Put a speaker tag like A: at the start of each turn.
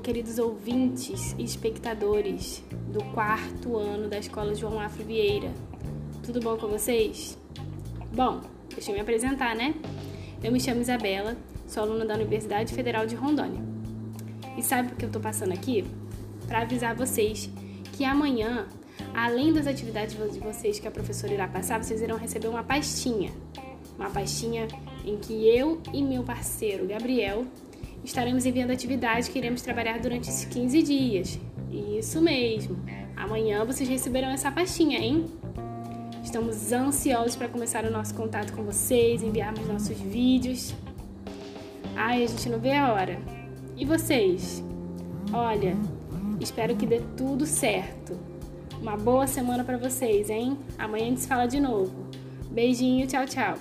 A: queridos ouvintes e espectadores do quarto ano da Escola João Afro Vieira. Tudo bom com vocês? Bom, deixa eu me apresentar, né? Eu me chamo Isabela, sou aluna da Universidade Federal de Rondônia. E sabe por que eu tô passando aqui? Para avisar vocês que amanhã, além das atividades de vocês que a professora irá passar, vocês irão receber uma pastinha. Uma pastinha em que eu e meu parceiro Gabriel estaremos enviando atividades que iremos trabalhar durante esses 15 dias. Isso mesmo. Amanhã vocês receberão essa pastinha, hein? Estamos ansiosos para começar o nosso contato com vocês, enviarmos nossos vídeos. Ai, a gente não vê a hora. E vocês? Olha, espero que dê tudo certo. Uma boa semana para vocês, hein? Amanhã a gente se fala de novo. Beijinho, tchau, tchau.